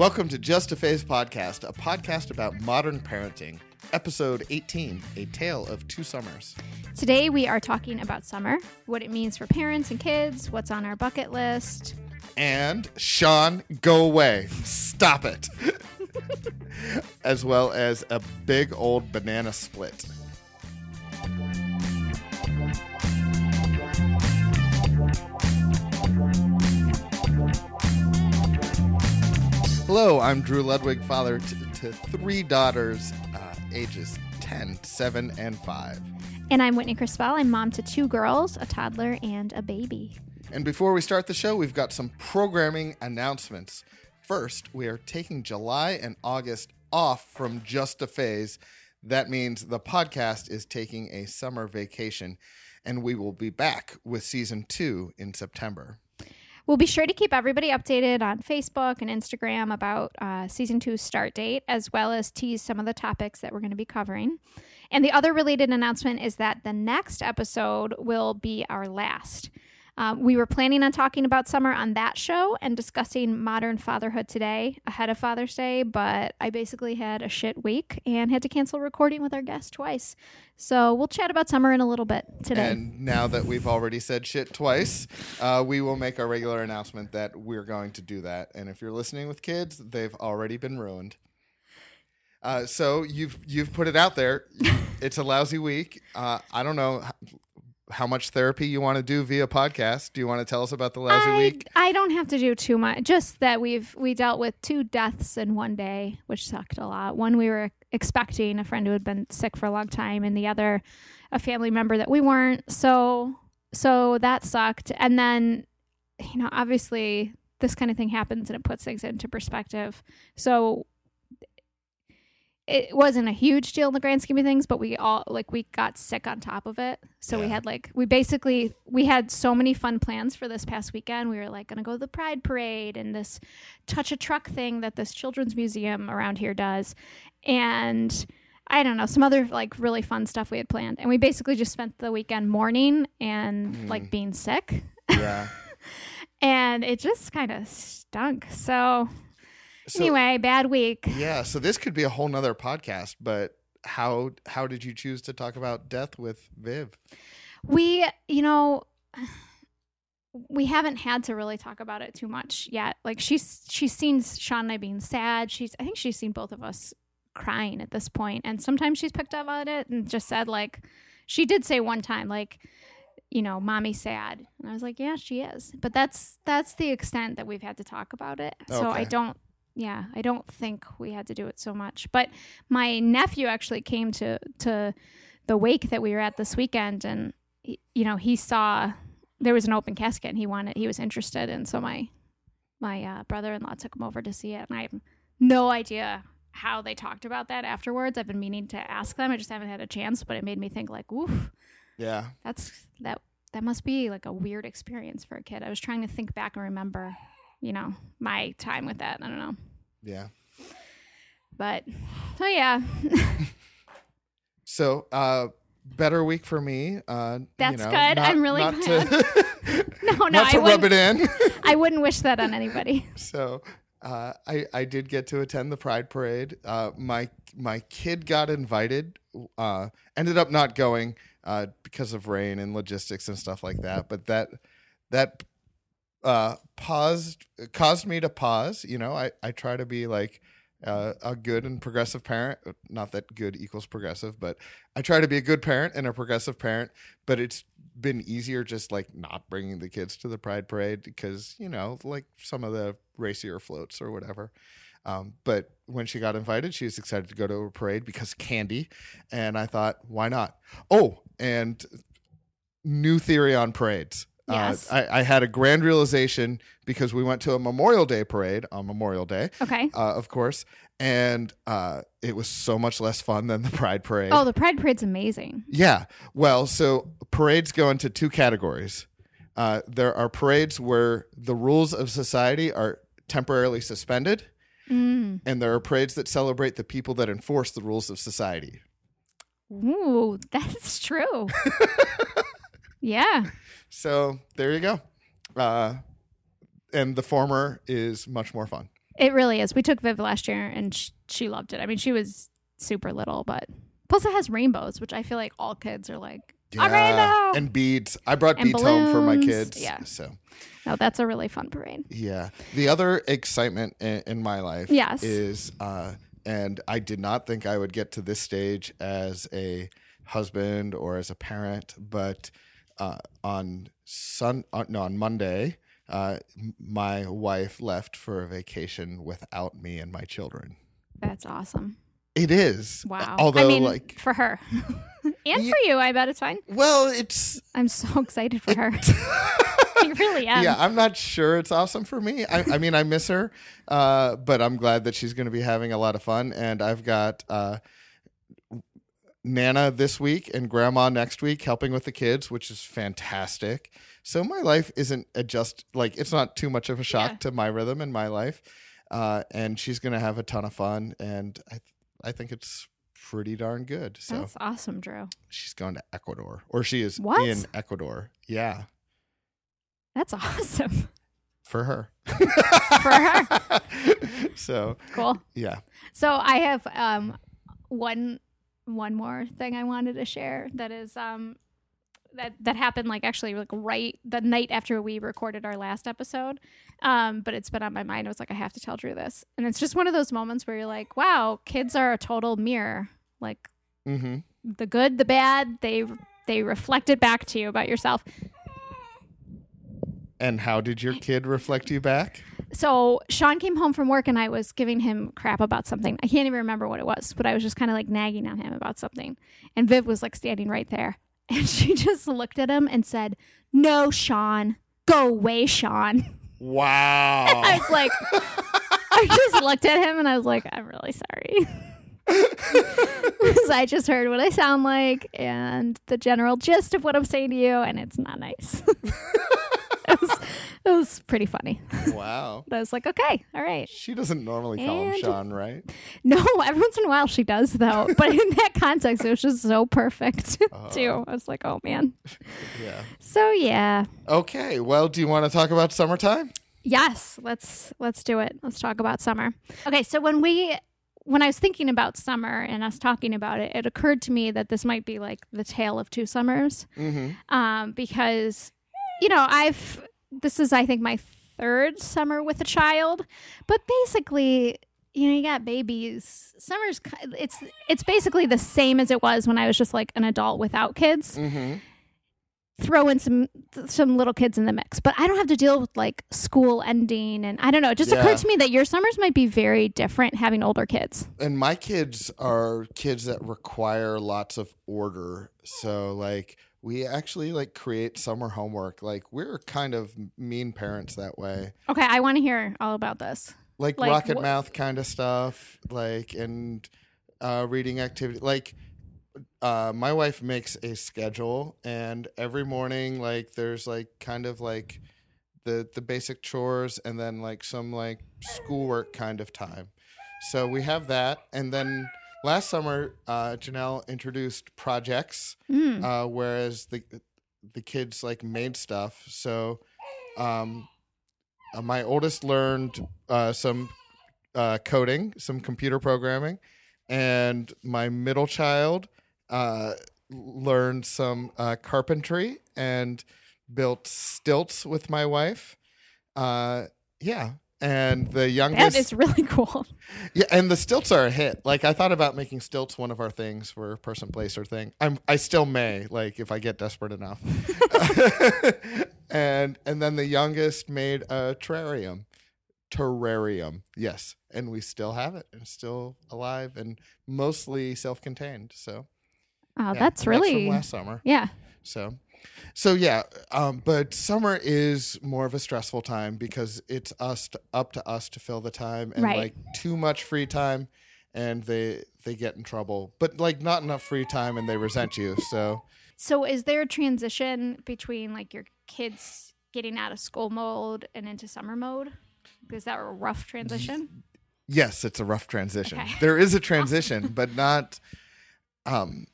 Welcome to Just a Phase Podcast, a podcast about modern parenting. Episode 18 A Tale of Two Summers. Today we are talking about summer, what it means for parents and kids, what's on our bucket list. And Sean, go away. Stop it. as well as a big old banana split. Hello, I'm Drew Ludwig, father to, to three daughters, uh, ages 10, 7, and 5. And I'm Whitney Crispell. I'm mom to two girls, a toddler, and a baby. And before we start the show, we've got some programming announcements. First, we are taking July and August off from Just a Phase. That means the podcast is taking a summer vacation, and we will be back with season two in September. We'll be sure to keep everybody updated on Facebook and Instagram about uh, season two's start date, as well as tease some of the topics that we're going to be covering. And the other related announcement is that the next episode will be our last. Um, we were planning on talking about summer on that show and discussing modern fatherhood today ahead of Father's Day, but I basically had a shit week and had to cancel recording with our guest twice. So we'll chat about summer in a little bit today. And now that we've already said shit twice, uh, we will make our regular announcement that we're going to do that. And if you're listening with kids, they've already been ruined. Uh, so you've you've put it out there. It's a lousy week. Uh, I don't know how much therapy you want to do via podcast. Do you want to tell us about the lousy I, week? I don't have to do too much. Just that we've we dealt with two deaths in one day, which sucked a lot. One we were expecting a friend who had been sick for a long time, and the other a family member that we weren't. So so that sucked. And then you know, obviously this kind of thing happens and it puts things into perspective. So it wasn't a huge deal in the grand scheme of things, but we all like we got sick on top of it. So we had like we basically we had so many fun plans for this past weekend. We were like gonna go to the Pride Parade and this touch a truck thing that this children's museum around here does. And I don't know, some other like really fun stuff we had planned. And we basically just spent the weekend mourning and mm. like being sick. Yeah. And it just kind of stunk. So, So, anyway, bad week. yeah. So this could be a whole nother podcast. But how how did you choose to talk about death with Viv? We, you know, we haven't had to really talk about it too much yet. Like she's she's seen Sean and I being sad. She's I think she's seen both of us crying at this point. And sometimes she's picked up on it and just said like she did say one time like you know, mommy's sad. And I was like, yeah, she is. But that's that's the extent that we've had to talk about it. So I don't yeah, I don't think we had to do it so much. But my nephew actually came to to the wake that we were at this weekend and he, you know, he saw there was an open casket and he wanted he was interested and so my my uh, brother-in-law took him over to see it and I have no idea how they talked about that afterwards. I've been meaning to ask them. I just haven't had a chance, but it made me think like, oof, Yeah. that's that that must be like a weird experience for a kid. I was trying to think back and remember, you know, my time with that. I don't know. Yeah. But so yeah. So, uh, better week for me. Uh, That's you know, good. not- I'm really not glad. To, No, no, not I to rub wouldn't, it in. I wouldn't wish that on anybody. so, uh, I I did get to attend the Pride Parade. Uh, my my kid got invited. Uh, ended up not going uh, because of rain and logistics and stuff like that. But that that uh, paused caused me to pause. You know, I I try to be like uh, a good and progressive parent. Not that good equals progressive, but I try to be a good parent and a progressive parent. But it's been easier just like not bringing the kids to the Pride Parade because you know, like some of the racier floats or whatever. Um, but when she got invited, she was excited to go to a parade because candy, and I thought, why not? Oh, and new theory on parades. Yes. Uh, I, I had a grand realization because we went to a Memorial Day parade on Memorial Day, Okay. uh, of course, and uh, it was so much less fun than the Pride Parade. Oh, the Pride Parade's amazing. Yeah. Well, so parades go into two categories. Uh, there are parades where the rules of society are temporarily suspended, Mm. and there are parades that celebrate the people that enforce the rules of society. Ooh, that's true. yeah. So there you go. Uh, and the former is much more fun. It really is. We took Viv last year and sh- she loved it. I mean, she was super little, but plus it has rainbows, which I feel like all kids are like, a rainbow! and beads. I brought And beads home for my kids. Yeah. So no, that's a really fun parade. yeah. The other excitement in, in my life Yes. is, uh, and I did not think I would get to this stage as a husband or as a parent, but uh, on sun, uh, no, on Monday, uh, my wife left for a vacation without me and my children. That's awesome. It is. Wow. Although, I mean, like, for her and Yeah. for you, I bet it's fine. well, it's I'm so excited for her. I really am. yeah, I'm not sure it's awesome for me. I, I mean, I miss her, uh, but I'm glad that she's going to be having a lot of fun. And I've got uh, Nana this week and Grandma next week helping with the kids, which is fantastic. So my life isn't adjust like it's not too much of a shock Yeah. to my rhythm in my life, uh, and she's going to have a ton of fun. And I, I think it's pretty darn good. So That's awesome, Drew. she's going to Ecuador, or she is What? in Ecuador. Yeah. That's awesome. for her. For her. so Cool. yeah. So I have um one one more thing I wanted to share that is um that that happened like actually like right the night after we recorded our last episode. Um, but it's been on my mind. I was like, I have to tell Drew this. And it's just one of those moments where you're like, wow, kids are a total mirror. Like Mm-hmm. the good, the bad, they they reflect it back to you about yourself. And how did your kid reflect you back? So Sean came home from work and I was giving him crap about something. I can't even remember what it was, but I was just kind of like nagging on him about something. And Viv was like standing right there. And she just looked at him and said, No, Sean, go away, Sean. Wow. I was like, I just looked at him and I was like, I'm really sorry. Because I just heard what I sound like and the general gist of what I'm saying to you, and it's not nice. it, was, it was pretty funny. wow. But I was like, okay, all right. She doesn't normally call him And- Sean, right? No, every once in a while she does though. But in that context, it was just so perfect too. I was like, oh man. Yeah. So yeah. Okay. Well, do you want to talk about summertime? Yes, let's let's do it. Let's talk about summer. Okay, so when we when I was thinking about summer and us talking about it, it occurred to me that this might be like the tale of two summers. Mm-hmm. Um, because you know, I've this is I think my third summer with a child, but basically you know, you got babies. Summer's it's it's basically the same as it was when I was just like an adult without kids. Mm-hmm. Throw in some some little kids in the mix, but I don't have to deal with like school ending, and I don't know. It just Yeah. occurred to me that your summers might be very different having older kids. And my kids are kids that require lots of order. So like we actually like create summer homework. Like we're kind of mean parents that way. Okay, I want to hear all about this. like, Like rocket wh- mouth kind of stuff like and uh reading activity like uh my wife makes a schedule and every morning like there's like kind of like the the basic chores and then like some like schoolwork kind of time so we have that and then last summer uh janelle introduced projects Mm. uh, whereas the the kids like made stuff. So, um, uh, my oldest learned uh, some uh, coding, some computer programming, and my middle child uh, learned some uh, carpentry and built stilts with my wife. Uh, yeah. And the youngest, That is really cool. yeah, and the stilts are a hit. Like I thought about making stilts one of our things for person, place, or thing. I'm I still may, like if I get desperate enough. and and then the youngest made a terrarium. Terrarium, yes, and we still have it. and It's still alive and mostly self-contained. So Oh, yeah, that's from really last summer. yeah. So, so yeah, um, but summer is more of a stressful time because it's us to, up to us to fill the time, and Right. like too much free time, and they they get in trouble. But like not enough free time, and they resent you. So So, is there a transition between like your kids getting out of school mode and into summer mode? Is that a rough transition? yes, it's a rough transition. Okay. There is a transition, but not. Um,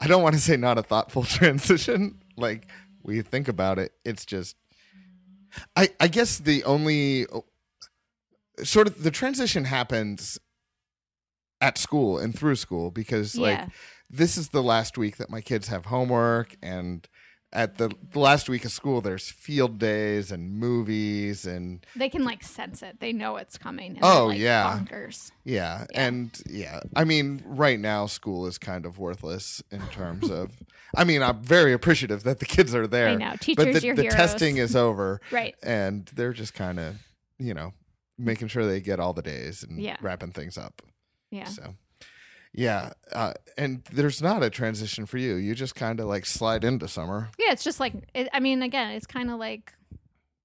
I don't want to say not a thoughtful transition. Like we think about it, it's just. I I guess the only oh, sort of the transition happens at school and through school because like this is the last week that my kids have homework and at the, the last week of school there's field days and movies and They can like sense it. They know it's coming. and Oh, like, yeah. bonkers. yeah, Yeah. and yeah i mean right now school is kind of worthless in terms of i mean i'm very appreciative that the kids are there I know. but Teachers, the, your the heroes. testing is over right. and they're just kind of you know making sure they get all the days and Yeah. wrapping things up Yeah. so yeah uh, and there's not a transition for you you just kind of like slide into summer Yeah. It's just like, it, I mean, again, it's kind of like,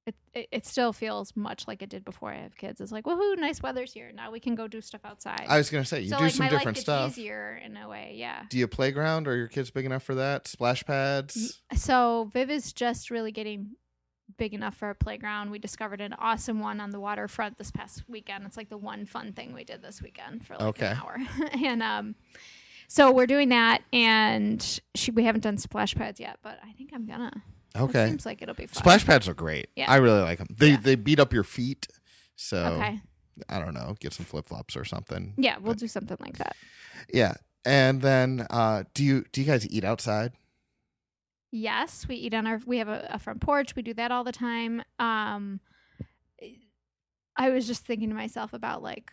it, it, it still feels much like it did before I have kids. It's like, woohoo, nice weather's here. Now we can go do stuff outside. i was gonna say you so do like some my different life stuff easier in a way. Yeah. do you playground are your kids big enough for that splash pads So Viv is just really getting big enough for a playground. We discovered an awesome one on the waterfront this past weekend. It's like the one fun thing we did this weekend for like Okay. an hour. and um so we're doing that and she, we haven't done splash pads yet, but I think I'm gonna. Okay. It seems like it'll be fun. splash pads are great Yeah. i really like them they Yeah. they beat up your feet so Okay. i don't know get some flip-flops or something Yeah, we'll do something like that. yeah and then uh do you do you guys eat outside Yes, we eat on our. We have a, a front porch. We do that all the time. Um, I was just thinking to myself about like,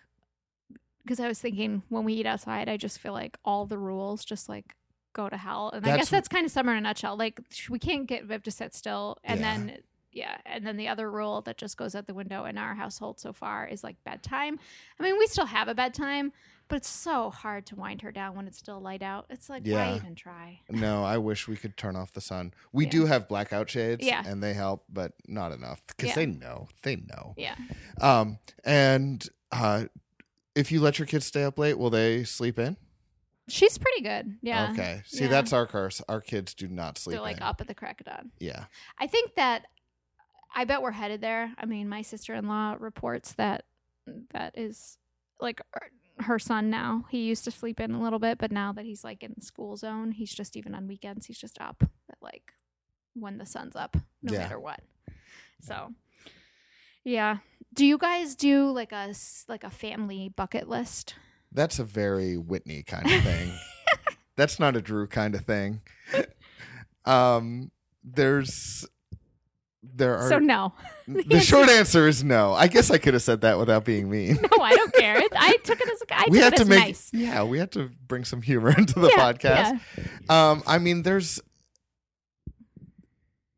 because I was thinking when we eat outside, I just feel like all the rules just like go to hell, and I That's- guess that's kind of summer in a nutshell. Like sh- we can't get Viv to sit still, and Yeah. then yeah, and then the other rule that just goes out the window in our household so far is like bedtime. I mean, we still have a bedtime, but it's so hard to wind her down when it's still light out. It's like Yeah. why even try? No, I wish we could turn off the sun. We Yeah. do have blackout shades, Yeah. and they help, but not enough because Yeah. they know, they know. Yeah. Um, and uh, if you let your kids stay up late, will they sleep in? She's pretty good. Yeah. Okay. See, Yeah. that's our curse. Our kids do not sleep They're like in. up at the crack of dawn. Yeah. I think that I bet we're headed there. I mean, my sister-in-law reports that that is like her- son now. He used to sleep in a little bit, but now that he's like in the school zone, he's just even on weekends, he's just up at like when the sun's up, no Yeah. matter what. So, yeah. Do you guys do like a like a family bucket list? That's a very Whitney kind of thing. that's not a Drew kind of thing. um, there's there are so no, the short answer is no. I guess I could have said that without being mean. no, I don't care. I took it as a, I we have to make nice. yeah, we have to bring some humor into the Yeah, podcast. yeah. Um, I mean, there's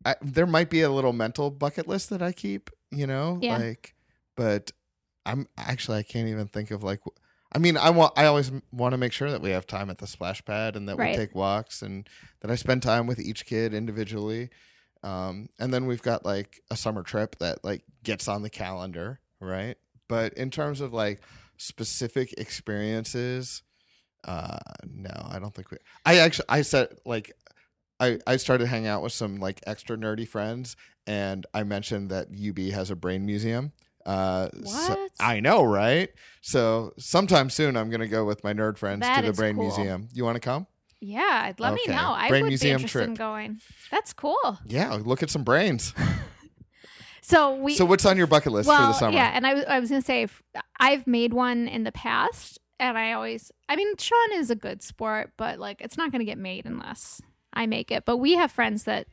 I, there might be a little mental bucket list that I keep, you know, Yeah. like, but I'm actually I can't even think of like. I mean, I want I always want to make sure that we have time at the splash pad and that Right. we take walks and that I spend time with each kid individually. Um, and then we've got like a summer trip that like gets on the calendar, right? But in terms of like specific experiences, uh, no, I don't think we. I actually I said like I I started hanging out with some like extra nerdy friends, and I mentioned that UB has a brain museum. Uh, so- What? I know, right? So sometime soon, I'm gonna go with my nerd friends That to the brain cool. museum. You want to come? Yeah, let Okay. me know. I Brain would museum be interested in going. That's cool. Yeah, look at some brains. So we. so what's on your bucket list well, for the summer? yeah, and I was I was gonna say I've made one in the past, and I always. I mean, Sean is a good sport, but like it's not gonna get made unless I make it. But we have friends that.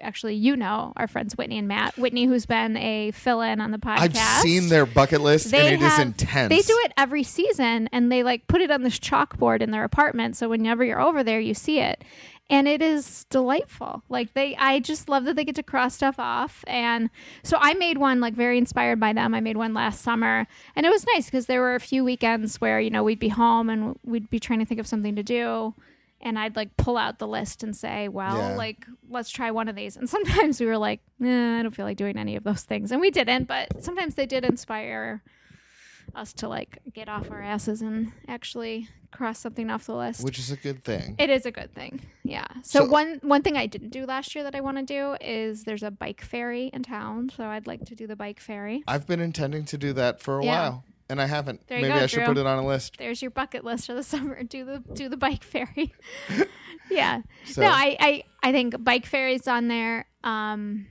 Actually, you know our friends Whitney and Matt. Whitney, who's been a fill-in on the podcast. I've seen their bucket list, They and it is have- intense. They do it every season and they like put it on this chalkboard in their apartment so whenever you're over there you see it. And it is delightful. Like they I just love that they get to cross stuff off and so I made one like very inspired by them. I made one last summer and it was nice because there were a few weekends where, you know, we'd be home and we'd be trying to think of something to do and I'd like pull out the list and say, well, Yeah. like let's try one of these. And sometimes we were like, nah, I don't feel like doing any of those things. And we didn't, but sometimes they did inspire us to like get off our asses and actually cross something off the list. which is a good thing. it is a good thing. Yeah. So, So- one one thing I didn't do last year that I want to do is there's a bike ferry in town, so I'd like to do the bike ferry. I've been intending to do that for a Yeah. while, and I haven't. There Maybe go, I should Drew. put it on a list. There's your bucket list for the summer. Do the do the bike ferry. yeah. So No, I, I I think bike ferries on there. Um,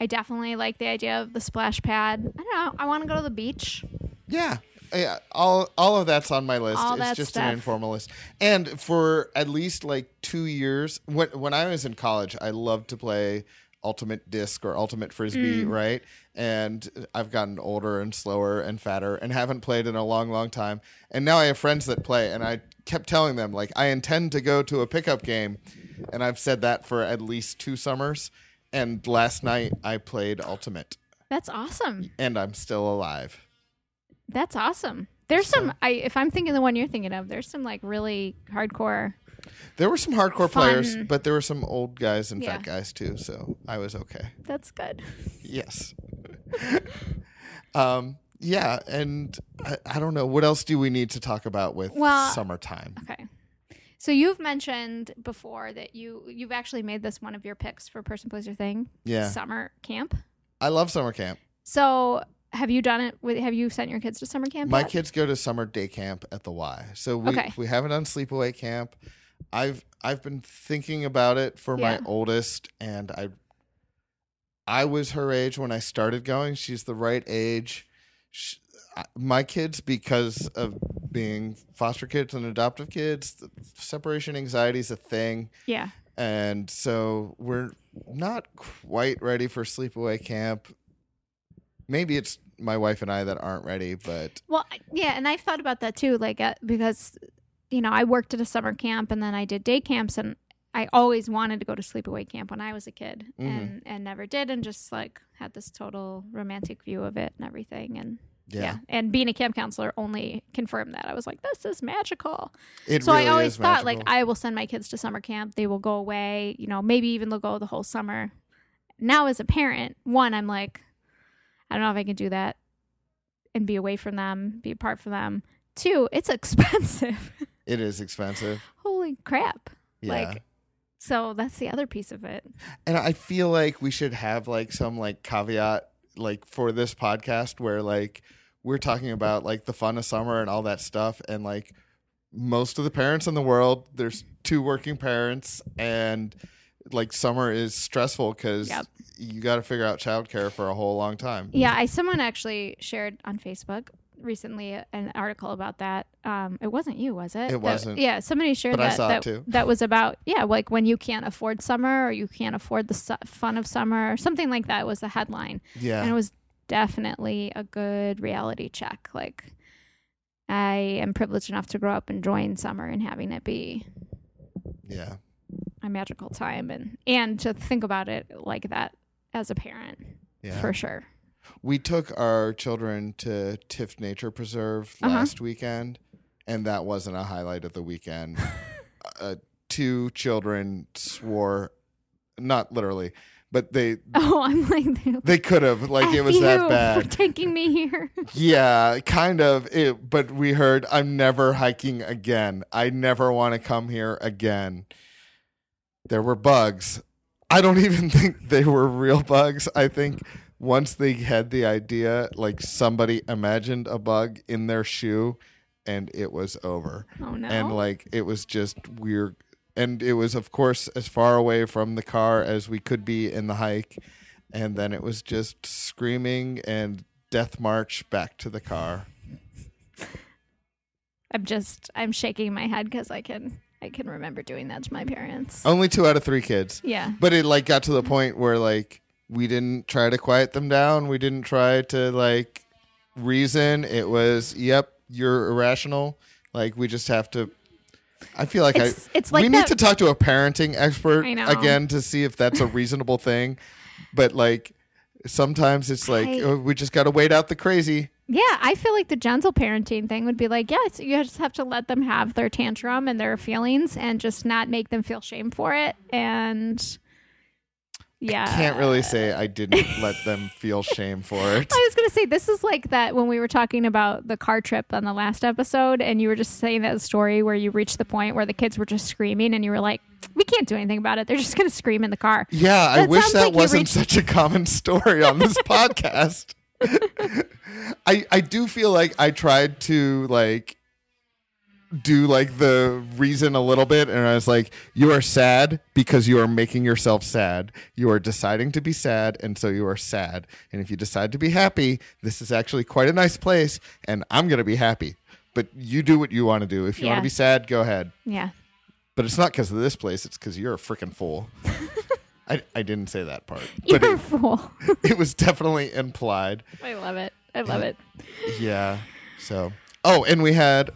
I definitely like the idea of the splash pad. I don't know. I want to go to the beach. Yeah. Yeah, all all of that's on my list. All it's just stuff. an informal list. And for at least like two years, when when I was in college, I loved to play ultimate disc or ultimate Mm. frisbee, right? And I've gotten older and slower and fatter and haven't played in a long, long time. And now I have friends that play, and I kept telling them like I intend to go to a pickup game, and I've said that for at least two summers. And last night I played ultimate, That's awesome. and I'm still alive. That's awesome. There's some. I if I'm thinking the one you're thinking of, there's some like really hardcore. There were some hardcore Fun. players, but there were some old guys and Yeah. fat guys too, so I was okay. That's good. Yes. um, yeah, and I, I don't know what else do we need to talk about with Well- summertime. Okay. So you've mentioned before that you you've actually made this one of your picks for person your thing. Yeah, Summer camp. I love summer camp. So have you done it? With, have you sent your kids to summer camp? My yet? kids go to summer day camp at the Y, so we Okay. we haven't done sleepaway camp. I've I've been thinking about it for Yeah. my oldest, and I I was her age when I started going. She's the right age. Sh I- my kids, because of being foster kids and adoptive kids, the separation anxiety is a thing, Yeah. and so we're not quite ready for sleepaway camp. Maybe it's my wife and I that aren't ready, but Well, yeah, and I've thought about that too, like uh, because you know I worked at a summer camp and then I did day camps, and I always wanted to go to sleepaway camp when I was a kid, Mhm. and and never did, and just like had this total romantic view of it and everything, and yeah, and being a camp counselor only confirmed that. I was like, this is magical. It so really I always thought like. I will send my kids to summer camp. They will go away, you know, maybe even they'll go the whole summer. Now as a parent, one, I'm like, I don't know if I can do that and be away from them, be apart from them. Two, it's expensive. It is expensive. Holy crap. Yeah. Like so that's the other piece of it. and I feel like we should have like some like caveat like for this podcast where like we're talking about like the fun of summer and all that stuff and like most of the parents in the world there's two working parents and like summer is stressful cuz Yep. you got to figure out childcare for a whole long time. Yeah, I someone actually shared on Facebook recently an article about that. Um, it wasn't you, was it? It That- wasn't. yeah, somebody shared But that. that, too. that was about yeah, like when you can't afford summer or you can't afford the su- fun of summer, or something like that was the headline, Yeah. and it was definitely a good reality check. Like, I am privileged enough to grow up enjoying summer and having it be yeah. a magical time, and and to think about it like that as a parent Yeah. for sure. We took our children to Tifft Nature Preserve Uh-huh. last weekend, and that wasn't a highlight of the weekend. uh, two children swore, not literally, but they Oh, I'm like. they could have like it F was you that for bad. taking me here. Yeah, kind of. It, but we heard, "I'm never hiking again. I never want to come here again." There were bugs. I don't even think they were real bugs. I think once they had the idea, like somebody imagined a bug in their shoe, and it was over. Oh no. And like it was just weird. And it was, of course, as far away from the car as we could be in the hike. And then it was just screaming and death march back to the car. I'm just I'm shaking my head because I can I can remember doing that to my parents. Only two out of three kids. Yeah. But it like got to the point where like we didn't try to quiet them down. We didn't try to like reason. It was, yep, you're irrational. Like we just have to. I feel like It's I. it's like we that, need to talk to a parenting expert again to see if that's a reasonable thing. But like sometimes it's like I- oh, we just got to wait out the crazy. Yeah, I feel like the gentle parenting thing would be like, yes, you just have to let them have their tantrum and their feelings and just not make them feel shame for it. And yeah. Can't really say I didn't let them feel shame for it. I was going to say, this is like that when we were talking about the car trip on the last episode, and you were just saying that story where you reached the point where the kids were just screaming, and you were like, we can't do anything about it. They're just going to scream in the car. Yeah, I That wish that like wasn't reached- such a common story on this podcast. I I do feel like I tried to like do like the reason a little bit and I was like you are sad because you are making yourself sad. You are deciding to be sad and so you are sad. And if you decide to be happy, this is actually quite a nice place and I'm going to be happy. But you do what you want to do. If you want to be sad, go ahead. Yeah. But it's not because of this place, it's cuz you're a freaking fool. I, I didn't say that part. You're But a it, fool. it was definitely implied. I love it. I love uh, it. Yeah. So, oh, and we had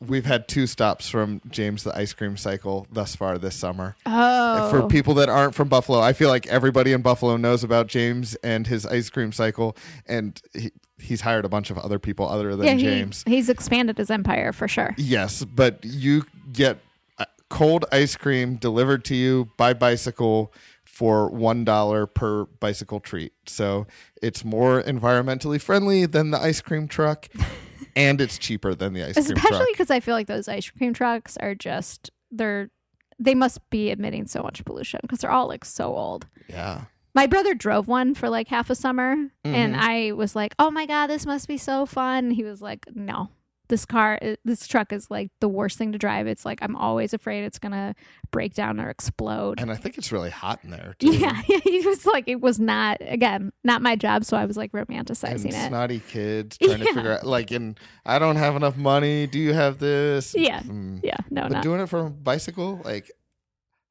we've had two stops from James the ice cream cycle thus far this summer. Oh. For people that aren't from Buffalo, I feel like everybody in Buffalo knows about James and his ice cream cycle, and he, he's hired a bunch of other people other than yeah, he- James. he's expanded his empire for sure. Yes, but you get uh, cold ice cream delivered to you by bicycle for one dollar per bicycle treat. So it's more environmentally friendly than the ice cream truck, and it's cheaper than the ice cream Especially because I feel like those ice cream trucks are just they're they must be emitting so much pollution because they're all like so old. Yeah, My brother drove one for like half a summer, and Mhm. I was like, "Oh my god, this must be so fun." And he was like, "No, this car, uh, this truck is like the worst thing to drive. It's like I'm always afraid it's gonna break down or explode." and I think it's really hot in there. Too. yeah, he was like, "It was not again, not my job." So I was like And romanticizing it. snotty kids trying to figure out, like, and I don't have enough money. Do you have this? Yeah. Mm. Yeah, no, But no. doing it from a bicycle, like,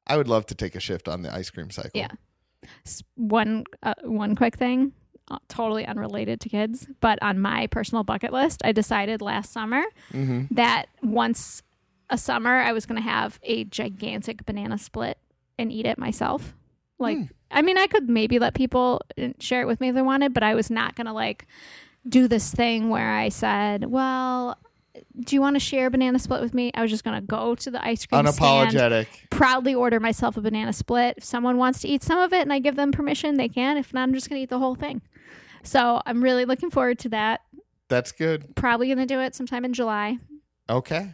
I would love to take a shift on the ice cream cycle. Yeah. One uh, one quick thing totally unrelated to kids but on my personal bucket list i decided last summer hmm that once a summer i was going to have a gigantic banana split and eat it myself like Hmm. i mean i could maybe let people uh, share it with me if they wanted but i was not going to like do this thing where i said well do you want to share a banana split with me i was just going to go to the ice cream stand Unapologetic. proudly order myself a banana split. If someone wants to eat some of it and I give them permission, they can. If not, I'm just going to eat the whole thing. So I'm really looking forward to that. That's good. Probably going to do it sometime in July. Okay.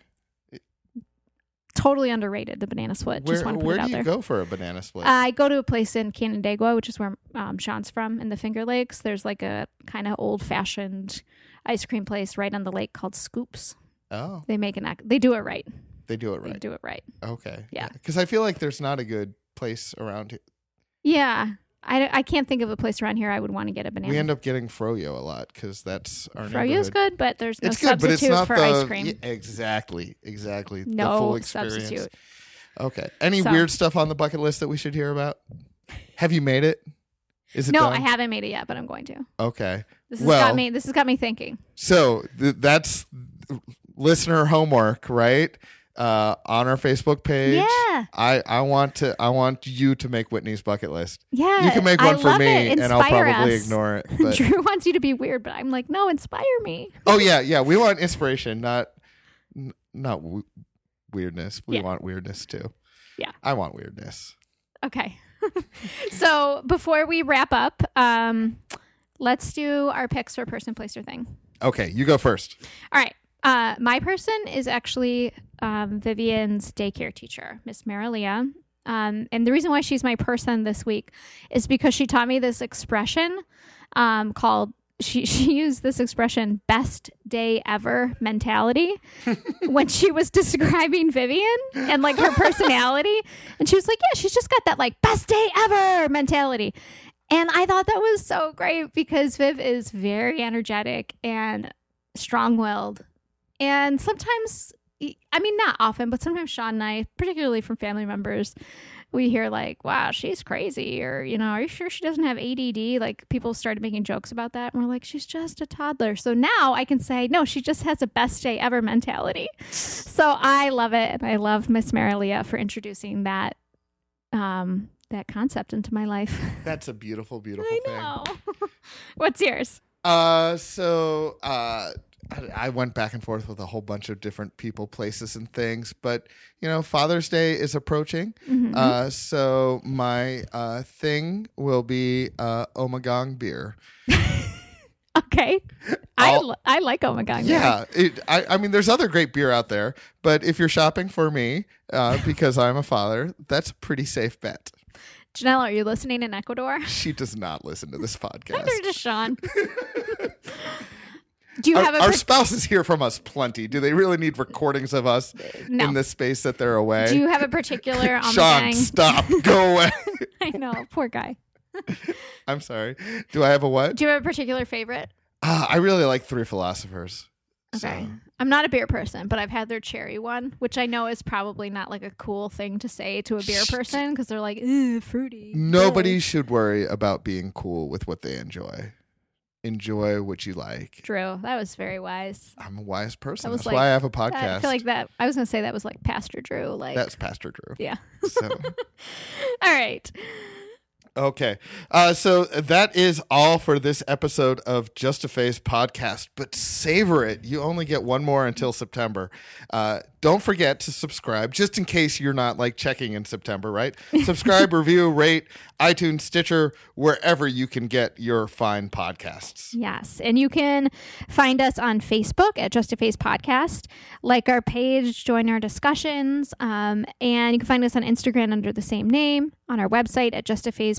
Totally underrated, the banana split. Where, just want to put where it out do you there. go for a banana split? I go to a place in Canandaigua, which is where um, Sean's from, in the Finger Lakes. There's like a kind of old fashioned ice cream place right on the lake called Scoops. oh, They make an ac- they do it right. they do it They right. do it right. Okay. Yeah. Because I feel like there's not a good place around here. Yeah. I, I can't think of a place around here I would want to get a banana. We end up getting froyo a lot because that's our Froyo's neighborhood. good, but there's no It's good, but substitute it's not for the ice cream. yeah, exactly, exactly the no full experience. substitute. Okay. Any So- weird stuff on the bucket list that we should hear about? Have you made it? Is it No, done? I haven't made it yet, but I'm going to. Okay. This has Well- got me. This has got me thinking. So th- that's listener homework, right? Uh, on our Facebook page. Yeah, I, I want to I want you to make Whitney's bucket list. yeah. You can make I one for me, and I'll probably us. ignore it. But Drew wants you to be weird, but I'm like, no, inspire me. oh yeah, yeah, we want inspiration, not n- not w- weirdness. We Yeah. want weirdness too. Yeah. I want weirdness. Okay. so before we wrap up, um, let's do our picks for person, place, or thing. Okay, you go first. All right. Uh, my person is actually um, Vivian's daycare teacher, Miss Marilia. Um, and the reason why she's my person this week is because she taught me this expression um, called she she used this expression best day ever mentality when she was describing Vivian and like her personality. And she was like yeah she's just got that like best day ever mentality. And I thought that was so great because Viv is very energetic and strong-willed and sometimes I mean not often but sometimes Sean and I particularly from family members we hear like, wow, she's crazy, or, you know, are you sure she doesn't have ADD? Like, people started making jokes about that, and we're like, she's just a toddler. So now I can say, no, she just has a best day ever mentality. So I love it, and I love Miss Marilia for introducing that um that concept into my life. That's a beautiful, beautiful I thing. know. What's yours? Uh, so uh, I, I went back and forth with a whole bunch of different people, places, and things. But you know, Father's Day is approaching. Mhm. Uh, so my uh thing will be uh Ommegang beer. okay. I, I'll- I like Ommegang. Yeah, it, I, I mean, there's other great beer out there, but if you're shopping for me, uh, because I'm a father, that's a pretty safe bet. Janelle, are you listening in Ecuador? She does not listen to this podcast. Neither does Sean. Do you our, have a our spouses hear from us plenty. Do they really need recordings of us no? in the space that they're away? Do you have a particular on the Sean, stop. Go away. I know, poor guy. I'm sorry. Do I have a what? Do you have a particular favorite? Ah, I really like Three Philosophers. Okay. So, I'm not a beer person, but I've had their cherry one, which I know is probably not like a cool thing to say to a beer person because they're like, "Ew, fruity. nobody Ugh." should worry about being cool with what they enjoy. Enjoy what you like. Drew, that was very wise. I'm a wise person. That was That's like- why I have a podcast. I feel like that. I was gonna say that was like Pastor Drew. Like, That's Pastor Drew. yeah. So. All right. Okay. Uh, so that is all for this episode of Just a Phase podcast, but savor it. You only get one more until September. Uh, don't forget to subscribe just in case you're not like checking in September, right? Subscribe, review, rate, iTunes, Stitcher, wherever you can get your fine podcasts. Yes. And you can find us on Facebook at Just a Phase Podcast, like our page, join our discussions. Um, and you can find us on Instagram under the same name, on our website at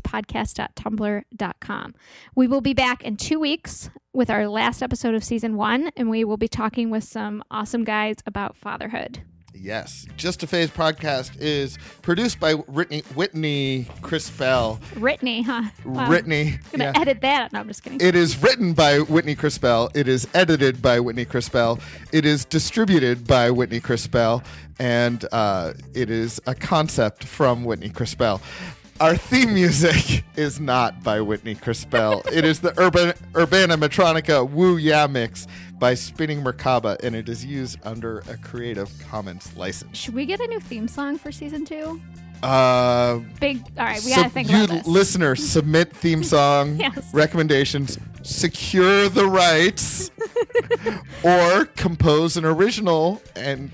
justaphasepodcast.tumblr.com. We will be back in two weeks with our last episode of season one, and we will be talking with some awesome guys about fatherhood. Yes. Just a Phase podcast is produced by Whitney, Whitney Crispell. Whitney, huh? Wow. Whitney. I'm going yeah. to edit that. No, I'm just kidding. It is written by Whitney Crispell. It is edited by Whitney Crispell. It is distributed by Whitney Crispell. And uh, it is a concept from Whitney Crispell. Our theme music is not by Whitney Crispell. it is the Urban Urbana Metronica Woo Ya Mix by Spinning Merkaba, and it is used under a Creative Commons license. Should we get a new theme song for season two? Uh, Big. All right, we so got to think you about this. listener submit theme song Yes. recommendations secure the rights or compose an original and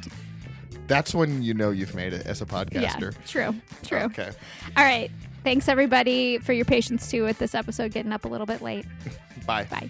that's when you know you've made it as a podcaster. yeah, true. True. okay All right. Thanks everybody for your patience too with this episode getting up a little bit late. bye Bye.